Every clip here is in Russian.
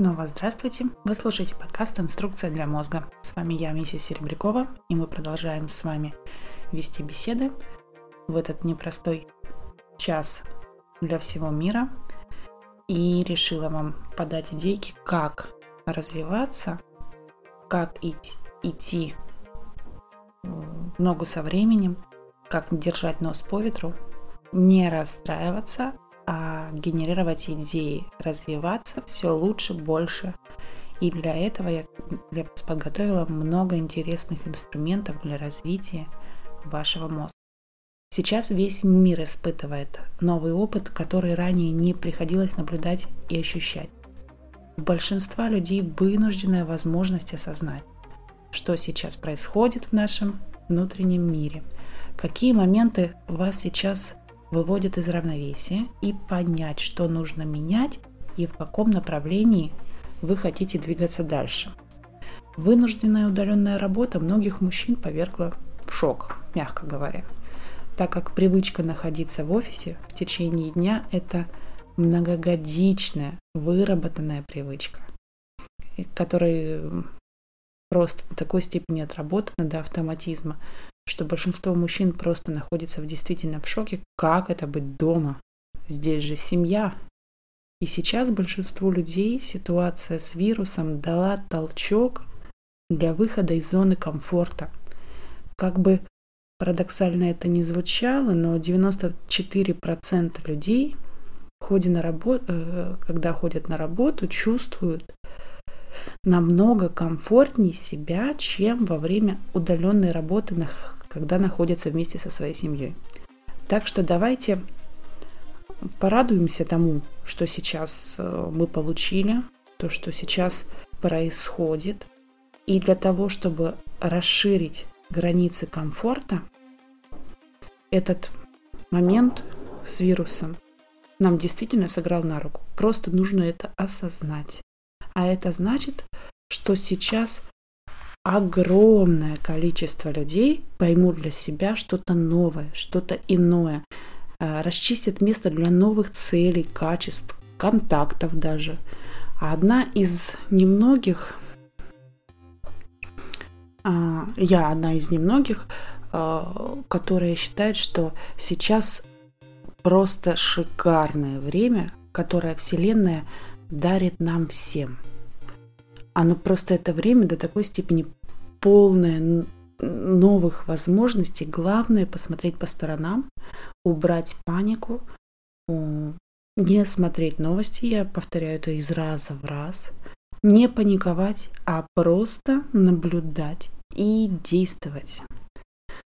снова здравствуйте. Вы слушаете подкаст «Инструкция для мозга». С вами я, миссис Серебрякова, и мы продолжаем с вами вести беседы в этот непростой час для всего мира. И решила вам подать идейки, как развиваться, как идти, идти в ногу со временем, как держать нос по ветру, не расстраиваться, а генерировать идеи, развиваться все лучше, больше. И для этого я для вас подготовила много интересных инструментов для развития вашего мозга. Сейчас весь мир испытывает новый опыт, который ранее не приходилось наблюдать и ощущать. У большинства людей вынужденная возможность осознать, что сейчас происходит в нашем внутреннем мире, какие моменты вас сейчас выводит из равновесия и понять, что нужно менять и в каком направлении вы хотите двигаться дальше. Вынужденная удаленная работа многих мужчин повергла в шок, мягко говоря, так как привычка находиться в офисе в течение дня – это многогодичная, выработанная привычка, которая просто до такой степени отработана до автоматизма, что большинство мужчин просто находится в действительно в шоке, как это быть дома. Здесь же семья. И сейчас большинству людей ситуация с вирусом дала толчок для выхода из зоны комфорта. Как бы парадоксально это ни звучало, но 94% людей, ходе на работу, э, когда ходят на работу, чувствуют намного комфортнее себя, чем во время удаленной работы когда находятся вместе со своей семьей. Так что давайте порадуемся тому, что сейчас э, мы получили, то, что сейчас происходит. И для того, чтобы расширить границы комфорта, этот момент с вирусом нам действительно сыграл на руку. Просто нужно это осознать. А это значит, что сейчас огромное количество людей поймут для себя что-то новое, что-то иное, э, расчистят место для новых целей, качеств, контактов даже. А одна из немногих, а, я одна из немногих, а, которая считает, что сейчас просто шикарное время, которое Вселенная дарит нам всем – оно просто это время до такой степени полное новых возможностей. Главное посмотреть по сторонам, убрать панику, не смотреть новости, я повторяю это из раза в раз, не паниковать, а просто наблюдать и действовать.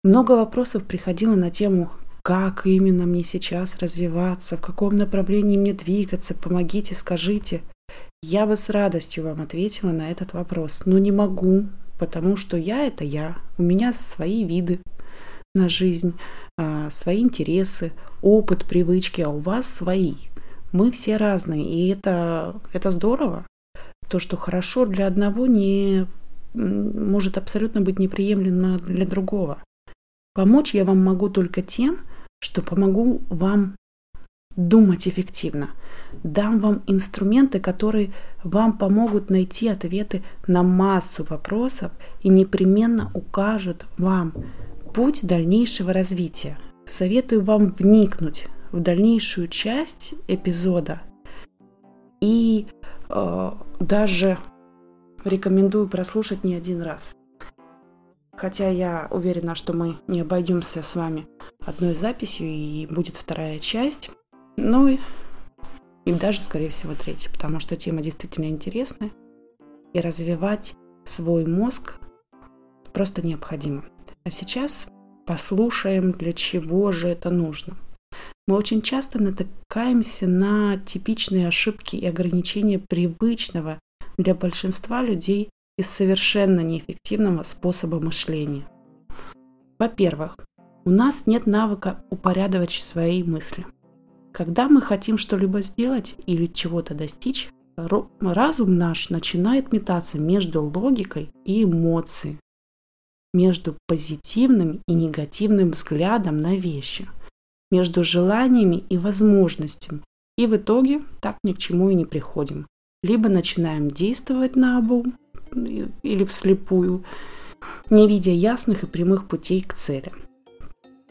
Много вопросов приходило на тему, как именно мне сейчас развиваться, в каком направлении мне двигаться, помогите, скажите. Я бы с радостью вам ответила на этот вопрос, но не могу, потому что я это я, у меня свои виды на жизнь, а, свои интересы, опыт, привычки, а у вас свои. Мы все разные, и это, это здорово. То, что хорошо для одного, не может абсолютно быть неприемлемо для другого. Помочь я вам могу только тем, что помогу вам думать эффективно. Дам вам инструменты, которые вам помогут найти ответы на массу вопросов и непременно укажут вам путь дальнейшего развития. Советую вам вникнуть в дальнейшую часть эпизода и э, даже рекомендую прослушать не один раз. Хотя я уверена, что мы не обойдемся с вами одной записью и будет вторая часть. Ну и, и даже, скорее всего, третья, потому что тема действительно интересная. И развивать свой мозг просто необходимо. А сейчас послушаем, для чего же это нужно. Мы очень часто натыкаемся на типичные ошибки и ограничения привычного для большинства людей из совершенно неэффективного способа мышления. Во-первых, у нас нет навыка упорядочить свои мысли – когда мы хотим что-либо сделать или чего-то достичь, разум наш начинает метаться между логикой и эмоцией, между позитивным и негативным взглядом на вещи, между желаниями и возможностями, и в итоге так ни к чему и не приходим. либо начинаем действовать на обум или вслепую, не видя ясных и прямых путей к цели.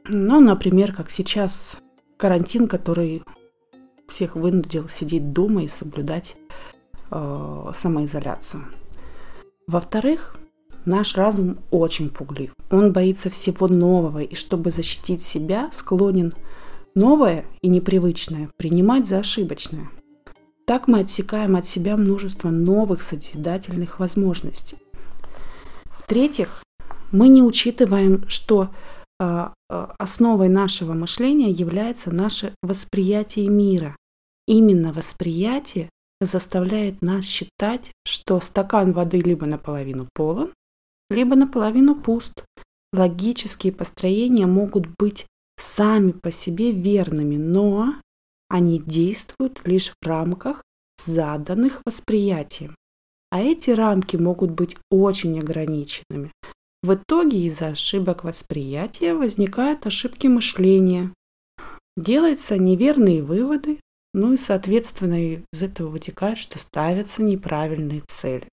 Ну, например, как сейчас карантин, который всех вынудил сидеть дома и соблюдать э, самоизоляцию. Во-вторых, наш разум очень пуглив. Он боится всего нового, и чтобы защитить себя, склонен новое и непривычное принимать за ошибочное. Так мы отсекаем от себя множество новых созидательных возможностей. В-третьих, мы не учитываем, что э, основой нашего мышления является наше восприятие мира. Именно восприятие заставляет нас считать, что стакан воды либо наполовину полон, либо наполовину пуст. Логические построения могут быть сами по себе верными, но они действуют лишь в рамках заданных восприятием. А эти рамки могут быть очень ограниченными. В итоге из-за ошибок восприятия возникают ошибки мышления. Делаются неверные выводы, ну и, соответственно, из этого вытекает, что ставятся неправильные цели.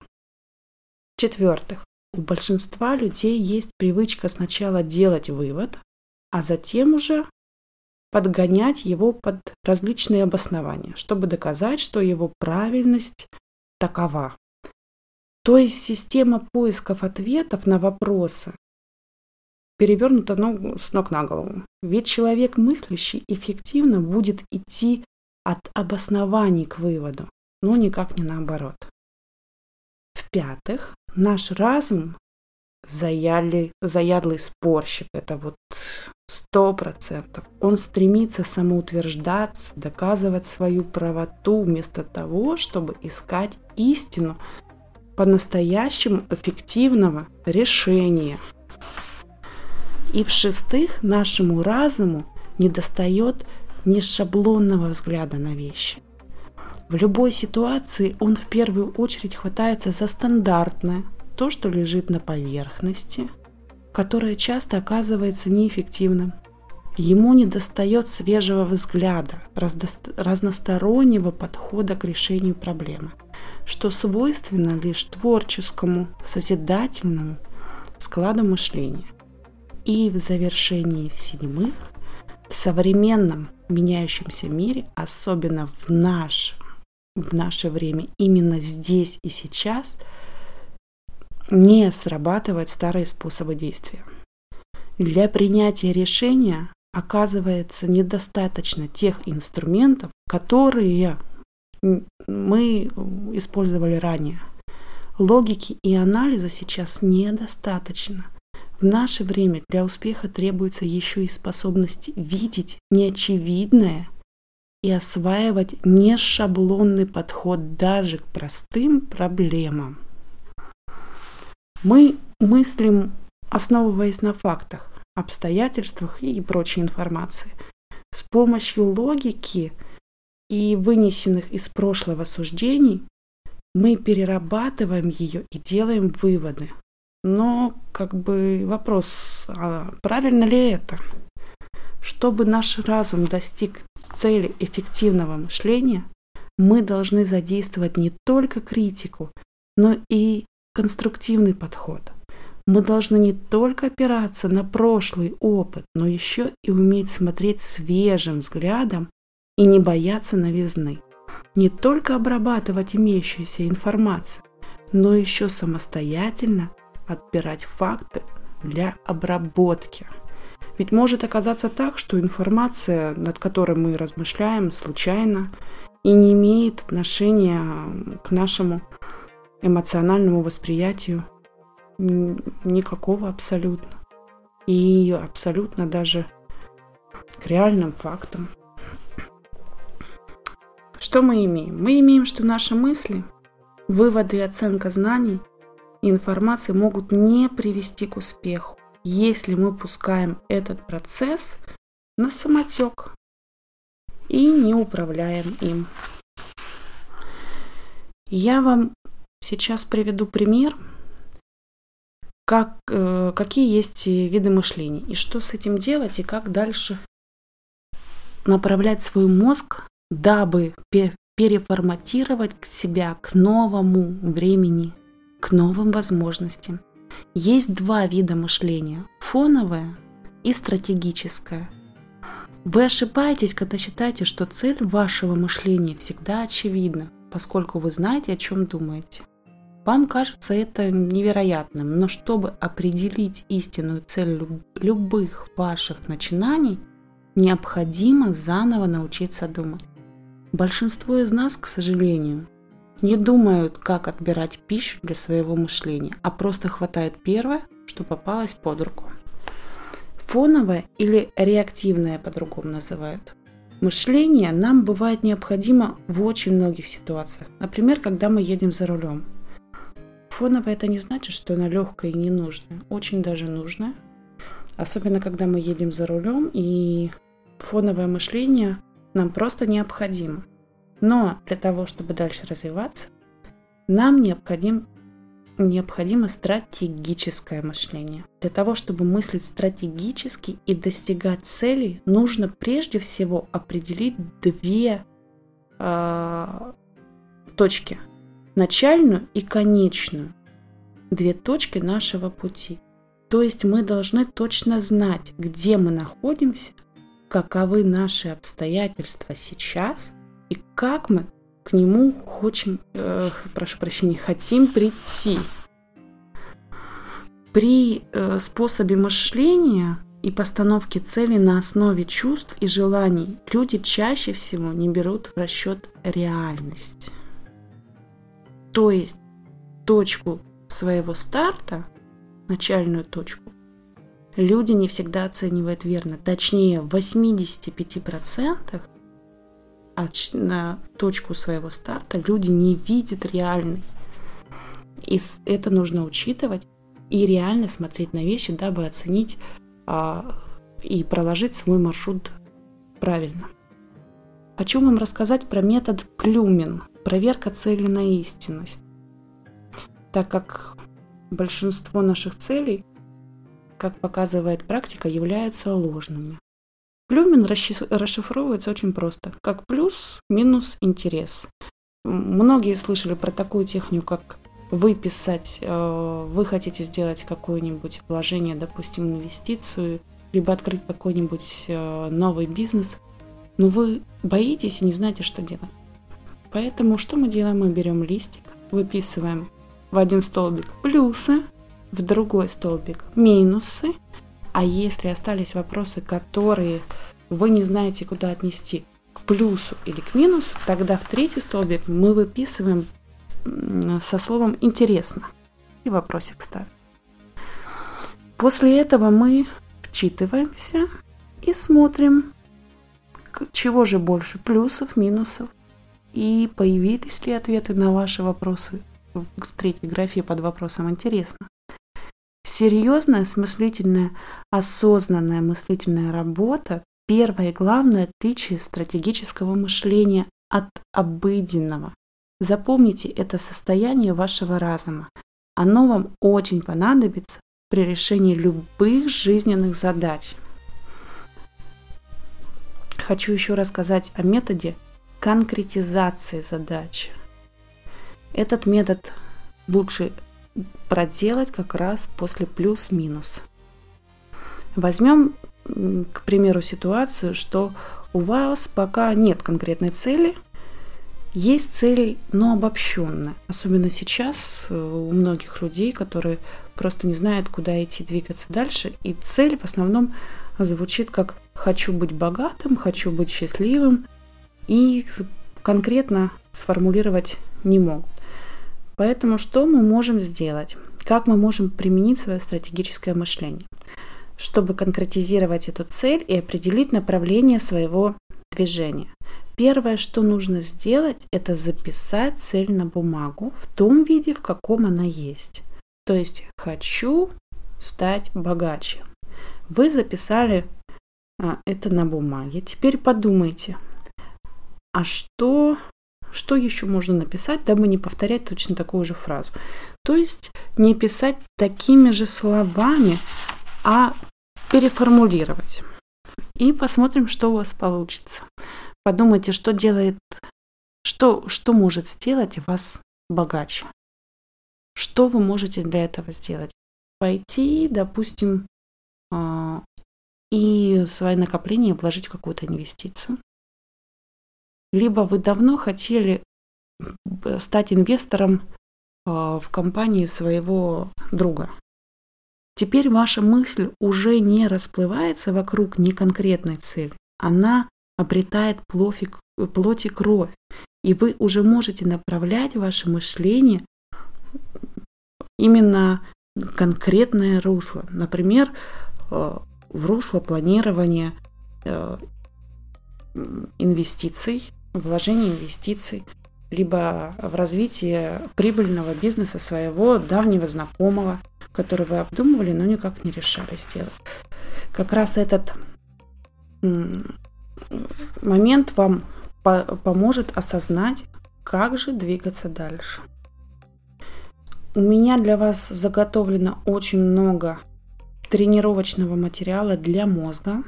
В-четвертых, у большинства людей есть привычка сначала делать вывод, а затем уже подгонять его под различные обоснования, чтобы доказать, что его правильность такова. То есть система поисков ответов на вопросы перевернута ногу с ног на голову. Ведь человек мыслящий эффективно будет идти от обоснований к выводу, но никак не наоборот. В-пятых, наш разум заяли, заядлый спорщик, это вот сто процентов. Он стремится самоутверждаться, доказывать свою правоту вместо того, чтобы искать истину по-настоящему эффективного решения. И в-шестых, нашему разуму недостает не шаблонного взгляда на вещи. В любой ситуации он в первую очередь хватается за стандартное, то, что лежит на поверхности, которое часто оказывается неэффективным. Ему недостает свежего взгляда, разностороннего подхода к решению проблемы, что свойственно лишь творческому, созидательному складу мышления. И в завершении седьмых, в современном меняющемся мире, особенно в, наш, в наше время, именно здесь и сейчас, не срабатывают старые способы действия. Для принятия решения оказывается недостаточно тех инструментов, которые мы использовали ранее. Логики и анализа сейчас недостаточно. В наше время для успеха требуется еще и способность видеть неочевидное и осваивать нешаблонный подход даже к простым проблемам. Мы мыслим, основываясь на фактах, обстоятельствах и прочей информации. С помощью логики и вынесенных из прошлого суждений мы перерабатываем ее и делаем выводы. Но как бы вопрос, а правильно ли это? Чтобы наш разум достиг цели эффективного мышления, мы должны задействовать не только критику, но и конструктивный подход. Мы должны не только опираться на прошлый опыт, но еще и уметь смотреть свежим взглядом и не бояться новизны. Не только обрабатывать имеющуюся информацию, но еще самостоятельно отбирать факты для обработки. Ведь может оказаться так, что информация, над которой мы размышляем случайно и не имеет отношения к нашему эмоциональному восприятию никакого абсолютно. И абсолютно даже к реальным фактам. Что мы имеем? Мы имеем, что наши мысли, выводы и оценка знаний – информации могут не привести к успеху, если мы пускаем этот процесс на самотек и не управляем им. Я вам сейчас приведу пример, как, э, какие есть виды мышления и что с этим делать и как дальше направлять свой мозг, дабы переформатировать себя к новому времени, к новым возможностям. Есть два вида мышления – фоновое и стратегическое. Вы ошибаетесь, когда считаете, что цель вашего мышления всегда очевидна, поскольку вы знаете, о чем думаете. Вам кажется это невероятным, но чтобы определить истинную цель любых ваших начинаний, необходимо заново научиться думать. Большинство из нас, к сожалению, не думают, как отбирать пищу для своего мышления, а просто хватает первое, что попалось под руку. Фоновое или реактивное по-другому называют. Мышление нам бывает необходимо в очень многих ситуациях. Например, когда мы едем за рулем. Фоновое это не значит, что оно легкое и не нужное. Очень даже нужное. Особенно, когда мы едем за рулем, и фоновое мышление нам просто необходимо. Но для того, чтобы дальше развиваться, нам необходим, необходимо стратегическое мышление. Для того, чтобы мыслить стратегически и достигать целей, нужно прежде всего определить две э, точки. Начальную и конечную. Две точки нашего пути. То есть мы должны точно знать, где мы находимся, каковы наши обстоятельства сейчас и как мы к нему хотим, э, прошу прощения, хотим прийти. При э, способе мышления и постановке цели на основе чувств и желаний люди чаще всего не берут в расчет реальность. То есть точку своего старта, начальную точку, люди не всегда оценивают верно. Точнее, в 85% на точку своего старта люди не видят реальный. И это нужно учитывать и реально смотреть на вещи, дабы оценить а, и проложить свой маршрут правильно. Хочу вам рассказать про метод Плюмин – проверка цели на истинность. Так как большинство наших целей – как показывает практика, являются ложными. Плюмин расшифровывается очень просто, как плюс, минус, интерес. Многие слышали про такую технику, как выписать, э, вы хотите сделать какое-нибудь вложение, допустим, инвестицию, либо открыть какой-нибудь э, новый бизнес, но вы боитесь и не знаете, что делать. Поэтому что мы делаем? Мы берем листик, выписываем в один столбик плюсы, в другой столбик минусы, а если остались вопросы, которые вы не знаете, куда отнести, к плюсу или к минусу, тогда в третий столбик мы выписываем со словом «интересно» и вопросик ставим. После этого мы вчитываемся и смотрим, чего же больше, плюсов, минусов, и появились ли ответы на ваши вопросы в третьей графе под вопросом «интересно». Серьезная, смыслительная, осознанная мыслительная работа – первое и главное отличие стратегического мышления от обыденного. Запомните это состояние вашего разума. Оно вам очень понадобится при решении любых жизненных задач. Хочу еще рассказать о методе конкретизации задач. Этот метод лучше проделать как раз после плюс-минус. Возьмем, к примеру, ситуацию, что у вас пока нет конкретной цели, есть цель, но обобщенная. Особенно сейчас э, у многих людей, которые просто не знают, куда идти, двигаться дальше. И цель в основном звучит как «хочу быть богатым», «хочу быть счастливым», и конкретно сформулировать не могут. Поэтому что мы можем сделать? Как мы можем применить свое стратегическое мышление, чтобы конкретизировать эту цель и определить направление своего движения? Первое, что нужно сделать, это записать цель на бумагу в том виде, в каком она есть. То есть хочу стать богаче. Вы записали а, это на бумаге. Теперь подумайте, а что что еще можно написать, дабы не повторять точно такую же фразу? То есть не писать такими же словами, а переформулировать. И посмотрим, что у вас получится. Подумайте, что делает, Что, что может сделать вас богаче? Что вы можете для этого сделать? Пойти, допустим, а, и свои накопления вложить в какую-то инвестицию. Либо вы давно хотели стать инвестором а, в компании своего друга. Теперь ваша мысль уже не расплывается вокруг неконкретной цели. Она обретает плоть и кровь. И вы уже можете направлять ваше мышление именно конкретное русло. Например, э, в русло планирования э, инвестиций, вложения инвестиций, либо в развитие прибыльного бизнеса своего давнего знакомого, который вы обдумывали, но никак не решали сделать. Как раз этот момент вам поможет осознать, как же двигаться дальше. У меня для вас заготовлено очень много тренировочного материала для мозга.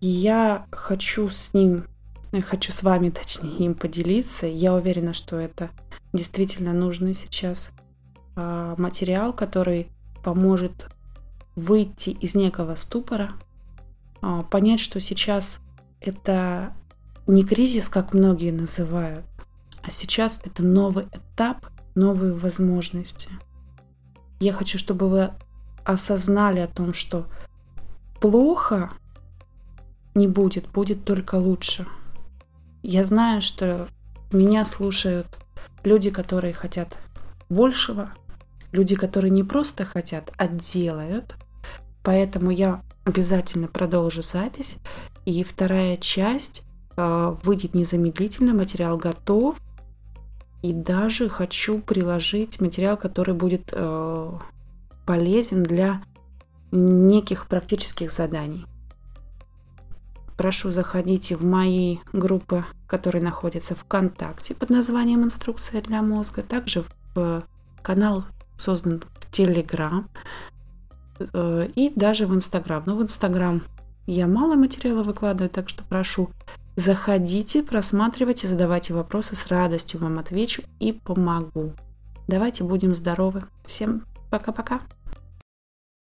Я хочу с ним, хочу с вами, точнее, им поделиться. Я уверена, что это действительно нужный сейчас а, материал, который поможет выйти из некого ступора, а, понять, что сейчас это не кризис, как многие называют, а сейчас это новый этап, новые возможности. Я хочу, чтобы вы осознали о том, что плохо не будет, будет только лучше. Я знаю, что меня слушают люди, которые хотят большего, люди, которые не просто хотят, а делают. Поэтому я обязательно продолжу запись. И вторая часть э, выйдет незамедлительно, материал готов. И даже хочу приложить материал, который будет э, полезен для неких практических заданий. Прошу заходите в мои группы, которые находятся ВКонтакте под названием «Инструкция для мозга», также в канал создан в Телеграм э, и даже в Инстаграм. Но в Инстаграм я мало материала выкладываю, так что прошу заходите, просматривайте, задавайте вопросы, с радостью вам отвечу и помогу. Давайте будем здоровы. Всем Пока-пока.